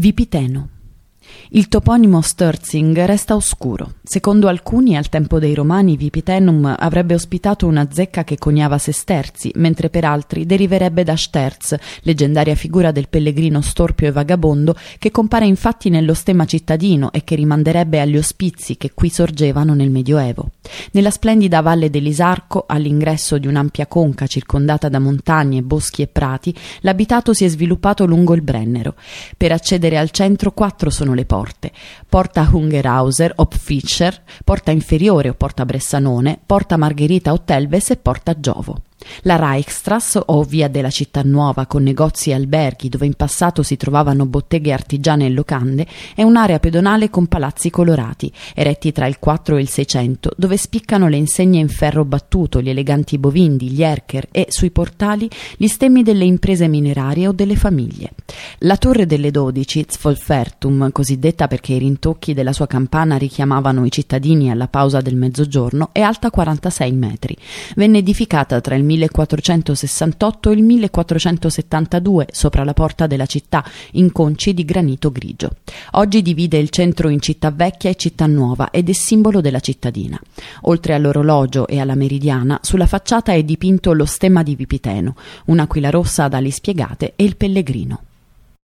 Vipiteno il toponimo Sturzing resta oscuro. Secondo alcuni, al tempo dei Romani, Vipitenum avrebbe ospitato una zecca che coniava sesterzi, mentre per altri deriverebbe da Sterz, leggendaria figura del pellegrino storpio e vagabondo che compare infatti nello stemma cittadino e che rimanderebbe agli ospizi che qui sorgevano nel Medioevo. Nella splendida valle dell'Isarco, all'ingresso di un'ampia conca circondata da montagne, boschi e prati, l'abitato si è sviluppato lungo il Brennero. Per accedere al centro quattro sono le porte: Porta Hungerhauser o Pfischer, Porta Inferiore o Porta Bressanone, Porta Margherita o Telves e Porta Giovo. La Reichstrasse o via della città nuova con negozi e alberghi dove in passato si trovavano botteghe artigiane e locande è un'area pedonale con palazzi colorati, eretti tra il 4 e il 600, dove spiccano le insegne in ferro battuto, gli eleganti bovindi, gli erker e sui portali gli stemmi delle imprese minerarie o delle famiglie. La torre delle dodici, Zvolfertum, cosiddetta perché i rintocchi della sua campana richiamavano i cittadini alla pausa del mezzogiorno, è alta 46 metri. Venne edificata tra il 1468 e il 1472 sopra la porta della città in conci di granito grigio. Oggi divide il centro in città vecchia e città nuova ed è simbolo della cittadina. Oltre all'orologio e alla meridiana, sulla facciata è dipinto lo stemma di Vipiteno, un'aquila rossa ad ali spiegate e il pellegrino.